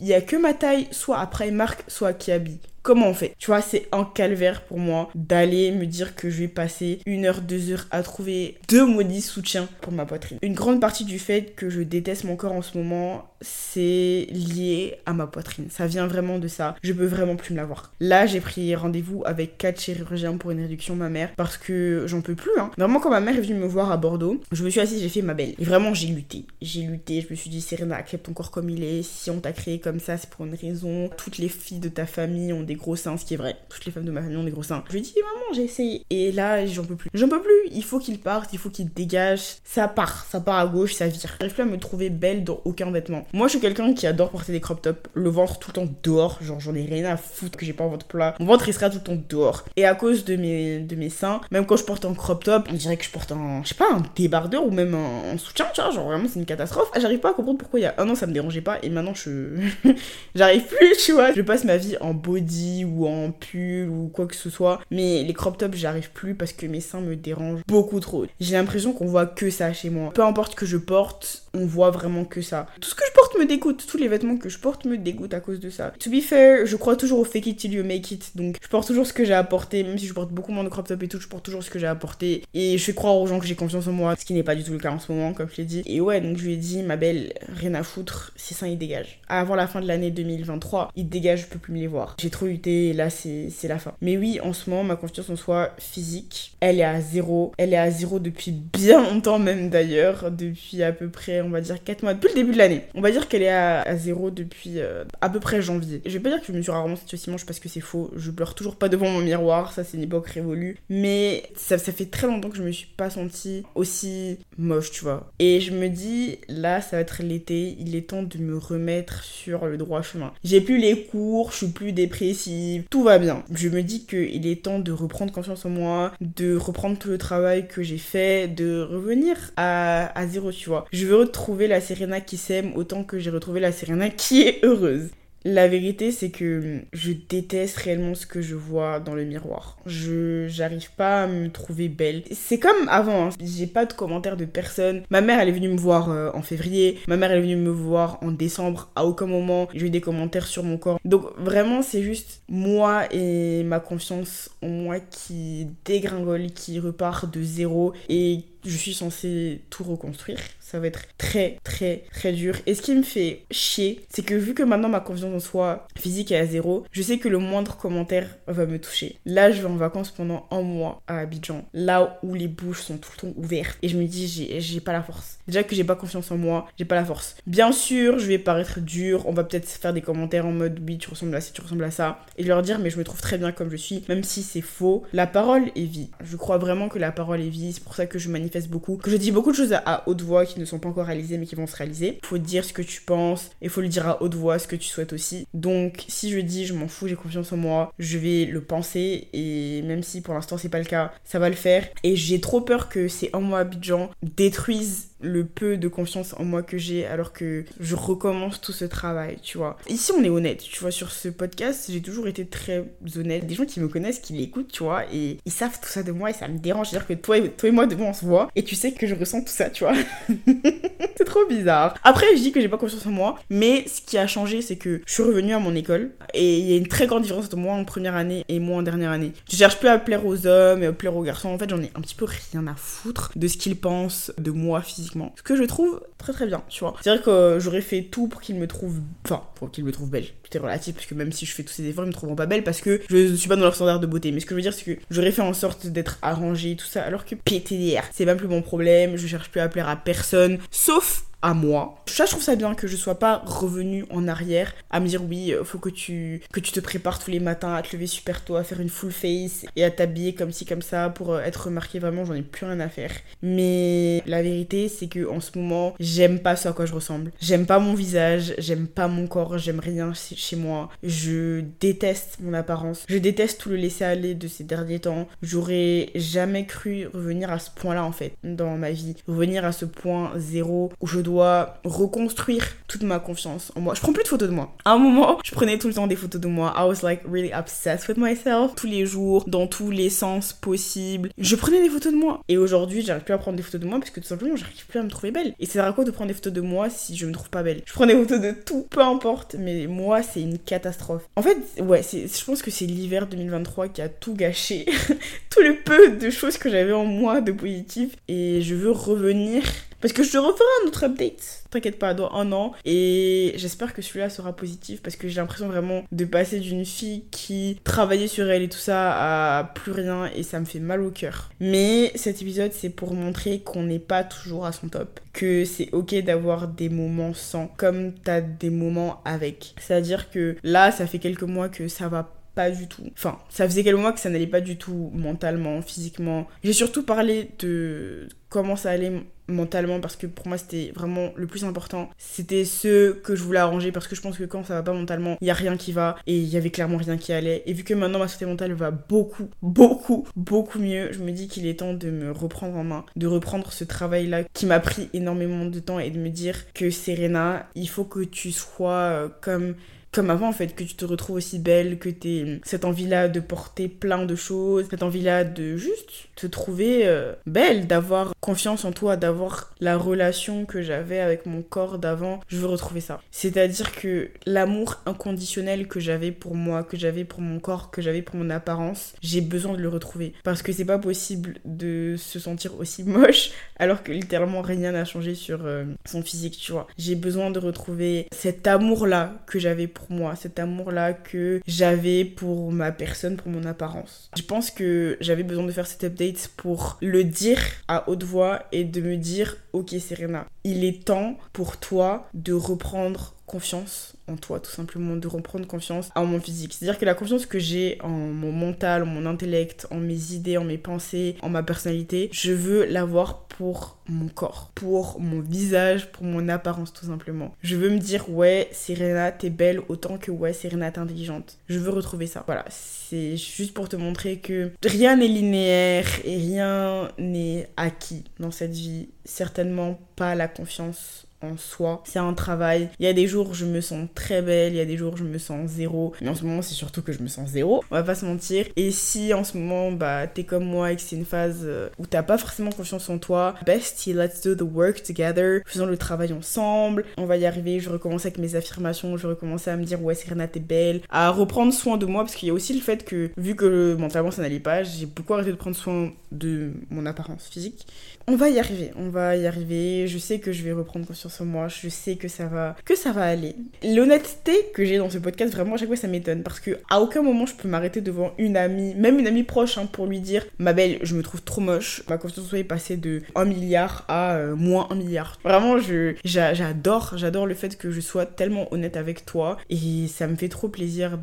il y a que ma taille, soit après Primark, soit Kiabi comment on fait Tu vois, c'est un calvaire pour moi d'aller me dire que je vais passer une heure, deux heures à trouver deux maudits soutiens pour ma poitrine. Une grande partie du fait que je déteste mon corps en ce moment, c'est lié à ma poitrine. Ça vient vraiment de ça. Je peux vraiment plus me l'avoir. Là, j'ai pris rendez-vous avec quatre chirurgiens pour une réduction mammaire parce que j'en peux plus. Hein. Vraiment, quand ma mère est venue me voir à Bordeaux, je me suis assise, j'ai fait ma belle. Et vraiment, j'ai lutté. J'ai lutté. Je me suis dit, Serena, accepte ton corps comme il est. Si on t'a créé comme ça, c'est pour une raison. Toutes les filles de ta famille ont des gros seins, ce qui est vrai. Toutes les femmes de ma famille ont des gros seins. Je lui dis, maman, j'ai essayé. Et là, j'en peux plus. J'en peux plus. Il faut qu'il parte, il faut qu'il dégage. Ça part. Ça part à gauche, ça vire. J'arrive plus à me trouver belle dans aucun vêtement. Moi, je suis quelqu'un qui adore porter des crop tops. Le ventre tout le temps dehors. Genre, j'en ai rien à foutre que j'ai pas un ventre plat. Mon ventre, il sera tout le temps dehors. Et à cause de mes, de mes seins, même quand je porte un crop top, on dirait que je porte un, je sais pas, un débardeur ou même un, soutien, tu vois. Genre, vraiment, c'est une catastrophe. Ah, j'arrive pas à comprendre pourquoi il y a un an, ça me dérangeait pas. Et maintenant, je. J'arrive plus, tu vois. Je passe ma vie en body ou en pull ou quoi que ce soit. Mais les crop tops, j'arrive plus parce que mes seins me dérangent beaucoup trop. J'ai l'impression qu'on voit que ça chez moi. Peu importe que je porte, on voit vraiment que ça. Tout ce que je porte me dégoûte. Tous les vêtements que je porte me dégoûtent à cause de ça. To be fair, je crois toujours au fake it till you make it. Donc, je porte toujours ce que j'ai apporté. Même si je porte beaucoup moins de crop top et tout, je porte toujours ce que j'ai apporté. Et je fais croire aux gens que j'ai confiance en moi. Ce qui n'est pas du tout le cas en ce moment, comme je l'ai dit. Et ouais, donc je lui ai dit, ma belle, rien à foutre. Ces seins, ils dégagent. Avant la fin de l'année 2023, ils dégagent, je peux plus me les voir. J'ai trop lutté et là, c'est la fin. Mais oui, en ce moment, ma confiance en soi physique, elle est à zéro. Elle est à zéro depuis bien longtemps, même d'ailleurs. Depuis à peu près, on va dire 4 mois. Depuis le début de l'année. On va dire qu'elle est à, zéro depuis euh, à peu près janvier. Je vais pas dire que je me suis rarement aussi moche parce que c'est faux. Je pleure toujours pas devant mon miroir. Ça, c'est une époque révolue. Mais ça, ça fait très longtemps que je me suis pas sentie aussi moche, tu vois. Et je me dis, là, ça va être l'été. Il est temps de me remettre sur le droit chemin. J'ai plus les cours, je suis plus dépressive. Tout va bien. Je me dis qu'il est temps de reprendre confiance en moi, de reprendre tout le travail que j'ai fait, de revenir à, à zéro, tu vois. Je veux retrouver la Serena qui s'aime autant que j'ai retrouvé la Serena qui est heureuse. La vérité, c'est que je déteste réellement ce que je vois dans le miroir. Je j'arrive pas à me trouver belle. C'est comme avant, hein. j'ai pas de commentaires de personne. Ma mère, elle est venue me voir euh, en février. Ma mère, elle est venue me voir en décembre. À aucun moment, j'ai eu des commentaires sur mon corps. Donc vraiment, c'est juste moi et ma confiance en moi qui dégringole, qui repart de zéro et je suis censée tout reconstruire. Ça va être très, très, très dur. Et ce qui me fait chier, c'est que vu que maintenant ma confiance en soi physique est à zéro, je sais que le moindre commentaire va me toucher. Là, je vais en vacances pendant un mois à Abidjan, là où les bouches sont tout le temps ouvertes. Et je me dis, j'ai pas la force. Déjà que j'ai pas confiance en moi, j'ai pas la force. Bien sûr, je vais paraître dur. On va peut-être faire des commentaires en mode, oui, tu ressembles à ça, tu ressembles à ça. Et leur dire, mais je me trouve très bien comme je suis, même si c'est faux. La parole est vie. Je crois vraiment que la parole est vie. C'est pour ça que je manifeste que je dis beaucoup de choses à, haute voix qui ne sont pas encore réalisées mais qui vont se réaliser. Faut dire ce que tu penses et faut le dire à haute voix ce que tu souhaites aussi. Donc si je dis je m'en fous, j'ai confiance en moi, je vais le penser et même si pour l'instant c'est pas le cas, ça va le faire. Et j'ai trop peur que ces un mois Abidjan détruisent le peu de confiance en moi que j'ai alors que je recommence tout ce travail, tu vois. Ici, on est honnête, tu vois, sur ce podcast, j'ai toujours été très honnête. Des gens qui me connaissent, qui l'écoutent, tu vois, et ils savent tout ça de moi et ça me dérange. C'est-à-dire que toi et, toi et moi, devant, on se voit et tu sais que je ressens tout ça, tu vois. c'est trop bizarre. Après, je dis que j'ai pas confiance en moi, mais ce qui a changé, c'est que je suis revenue à mon école et il y a une très grande différence entre moi en première année et moi en dernière année. Je cherche plus à plaire aux hommes et à plaire aux garçons. En fait, j'en ai un petit peu rien à foutre de ce qu'ils pensent de moi physiquement. Ce que je trouve très très bien, tu vois. C'est vrai que j'aurais fait tout pour qu'ils me trouvent. Enfin, pour qu'ils me trouvent belle. Est relatif, parce que même si je fais tous ces efforts, ils me trouveront pas belle parce que je suis pas dans leur standard de beauté. Mais ce que je veux dire, c'est que j'aurais fait en sorte d'être arrangée, tout ça, alors que PTDR, c'est même plus mon problème. Je cherche plus à plaire à personne, sauf à moi. Ça, je trouve ça bien que je sois pas revenue en arrière à me dire oui, euh, faut que tu, que tu te prépares tous les matins à te lever super tôt, à faire une full face et à t'habiller comme ci, comme ça pour euh, être remarqué. Vraiment, j'en ai plus rien à faire. Mais la vérité, c'est que en ce moment, j'aime pas ce à quoi je ressemble. J'aime pas mon visage, j'aime pas mon corps, j'aime rien chez moi. Je déteste mon apparence. Je déteste tout le laisser aller de ces derniers temps. J'aurais jamais cru revenir à ce point-là en fait dans ma vie. Revenir à ce point zéro où je dois reconstruire toute ma confiance en moi. Je prends plus de photos de moi. À un moment, je prenais tout le temps des photos de moi. I was like really obsessed with myself. Tous les jours, dans tous les sens possibles. Je prenais des photos de moi. Et aujourd'hui, j'arrive plus à prendre des photos de moi parce que tout simplement, j'arrive plus à me trouver belle. Et c'est à quoi de prendre des photos de moi si je me trouve pas belle Je prends des photos de tout, peu importe. Mais moi, c'est une catastrophe. En fait, ouais, je pense que c'est l'hiver 2023 qui a tout gâché. tout le peu de choses que j'avais en moi de positif. Et je veux revenir parce que je te referai un autre update. T'inquiète pas, dans un an. Et j'espère que celui-là sera positif parce que j'ai l'impression vraiment de passer d'une fille qui travaillait sur elle et tout ça à plus rien et ça me fait mal au cœur. Mais cet épisode, c'est pour montrer qu'on n'est pas toujours à son top. Que c'est ok d'avoir des moments sans, comme t'as des moments avec. C'est-à-dire que là, ça fait quelques mois que ça va pas du tout. Enfin, ça faisait quelques mois que ça n'allait pas du tout mentalement, physiquement. J'ai surtout parlé de comment ça allait mentalement parce que pour moi c'était vraiment le plus important. C'était ce que je voulais arranger parce que je pense que quand ça va pas mentalement, il y a rien qui va et il y avait clairement rien qui allait. Et vu que maintenant ma santé mentale va beaucoup, beaucoup, beaucoup mieux, je me dis qu'il est temps de me reprendre en main, de reprendre ce travail-là qui m'a pris énormément de temps et de me dire que Serena, il faut que tu sois euh, comme comme avant en fait, que tu te retrouves aussi belle, que tu aies cette envie-là de porter plein de choses, cette envie-là de juste te trouver euh, belle, d'avoir confiance en toi, d'avoir la relation que j'avais avec mon corps d'avant, je veux retrouver ça. C'est-à-dire que l'amour inconditionnel que j'avais pour moi, que j'avais pour mon corps, que j'avais pour mon apparence, j'ai besoin de le retrouver. Parce que c'est pas possible de se sentir aussi moche alors que littéralement rien n'a changé sur euh, son physique, tu vois. J'ai besoin de retrouver cet amour-là que j'avais pour moi, cet amour-là que j'avais pour ma personne, pour mon apparence. Je pense que j'avais besoin de faire cet update pour le dire à haute voix et de me dire, ok Serena, il est temps pour toi de reprendre confiance en toi, tout simplement, de reprendre confiance en mon physique. C'est-à-dire que la confiance que j'ai en mon mental, en mon intellect, en mes idées, en mes pensées, en ma personnalité, je veux l'avoir pour mon corps, pour mon visage, pour mon apparence, tout simplement. Je veux me dire, ouais, Serena, t'es belle autant que, ouais, Serena, t'es intelligente. Je veux retrouver ça. Voilà, c'est juste pour te montrer que rien n'est linéaire et rien n'est acquis dans cette vie. Certainement pas la confiance en soi. C'est un travail. Il y a des jours où je me sens très belle, il y a des jours où je me sens zéro. Mais en ce moment, c'est surtout que je me sens zéro. On va pas se mentir. Et si en ce moment, bah, t'es comme moi et que c'est une phase euh, où t'as pas forcément confiance en toi, bestie, let's do the work together. Faisons le travail ensemble. On va y arriver. Je recommence avec mes affirmations. Je recommence à me dire, ouais, Serena, t'es belle. À reprendre soin de moi parce qu'il y a aussi le fait que, vu que mentalement ça n'allait pas, j'ai beaucoup arrêté de prendre soin de mon apparence physique. On va y arriver. On va y arriver. Je sais que je vais reprendre conscience moi, je sais que ça va que ça va aller. L'honnêteté que j'ai dans ce podcast, vraiment à chaque fois ça m'étonne parce que à aucun moment je peux m'arrêter devant une amie, même une amie proche hein, pour lui dire "Ma belle, je me trouve trop moche." Ma confiance en soi est passée de 1 milliard à euh, moins 1 milliard. Vraiment, j'adore, j'adore le fait que je sois tellement honnête avec toi et ça me fait trop plaisir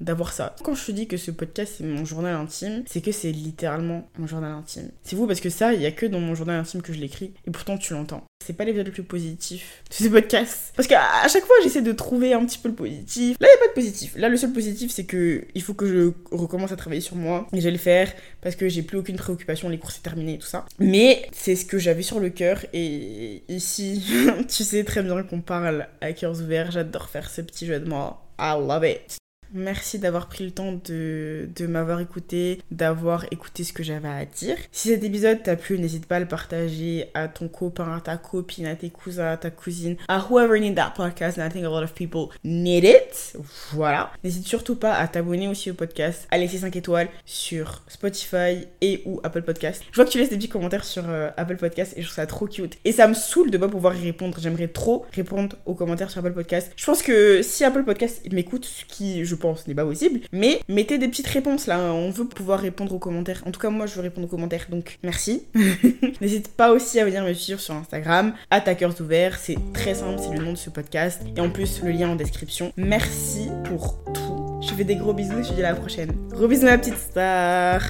d'avoir ça. Quand je te dis que ce podcast c'est mon journal intime, c'est que c'est littéralement mon journal intime. C'est vous parce que ça, il y a que dans mon journal intime que je l'écris et pourtant tu l'entends. C'est pas les l'épisode le plus positif positif de ce podcast. Parce qu'à chaque fois, j'essaie de trouver un petit peu le positif. Là, il n'y a pas de positif. Là, le seul positif, c'est que il faut que je recommence à travailler sur moi. Et je vais le faire parce que j'ai plus aucune préoccupation, les cours c'est terminé et tout ça. Mais c'est ce que j'avais sur le cœur. Et ici, tu sais très bien qu'on parle à cœurs ouverts. J'adore faire ce petit jeu de moi. I love it. Merci d'avoir pris le temps de, m'avoir écouté, d'avoir écouté ce que j'avais à dire. Si cet épisode t'a plu, n'hésite pas à le partager à ton copain, à ta copine, à tes cousins, à ta cousine, à whoever need that podcast. And I think a lot of people need it. Voilà. N'hésite surtout pas à t'abonner aussi au podcast, à laisser 5 étoiles sur Spotify et ou Apple Podcast. Je vois que tu laisses des petits commentaires sur euh, Apple Podcast et je trouve ça trop cute. Et ça me saoule de pas pouvoir y répondre. J'aimerais trop répondre aux commentaires sur Apple Podcast. Je pense que si Apple Podcast m'écoute, ce qui je ce n'est pas possible. Mais mettez des petites réponses là, on veut pouvoir répondre aux commentaires. En tout cas, moi je veux répondre aux commentaires, donc merci. N'hésite pas aussi à venir me suivre sur Instagram, attaqueurs ouverts, c'est très simple, c'est le nom de ce podcast. Et en plus, le lien en description. Merci pour tout. Je fais des gros bisous, je te dis à la prochaine. Gros ma petite star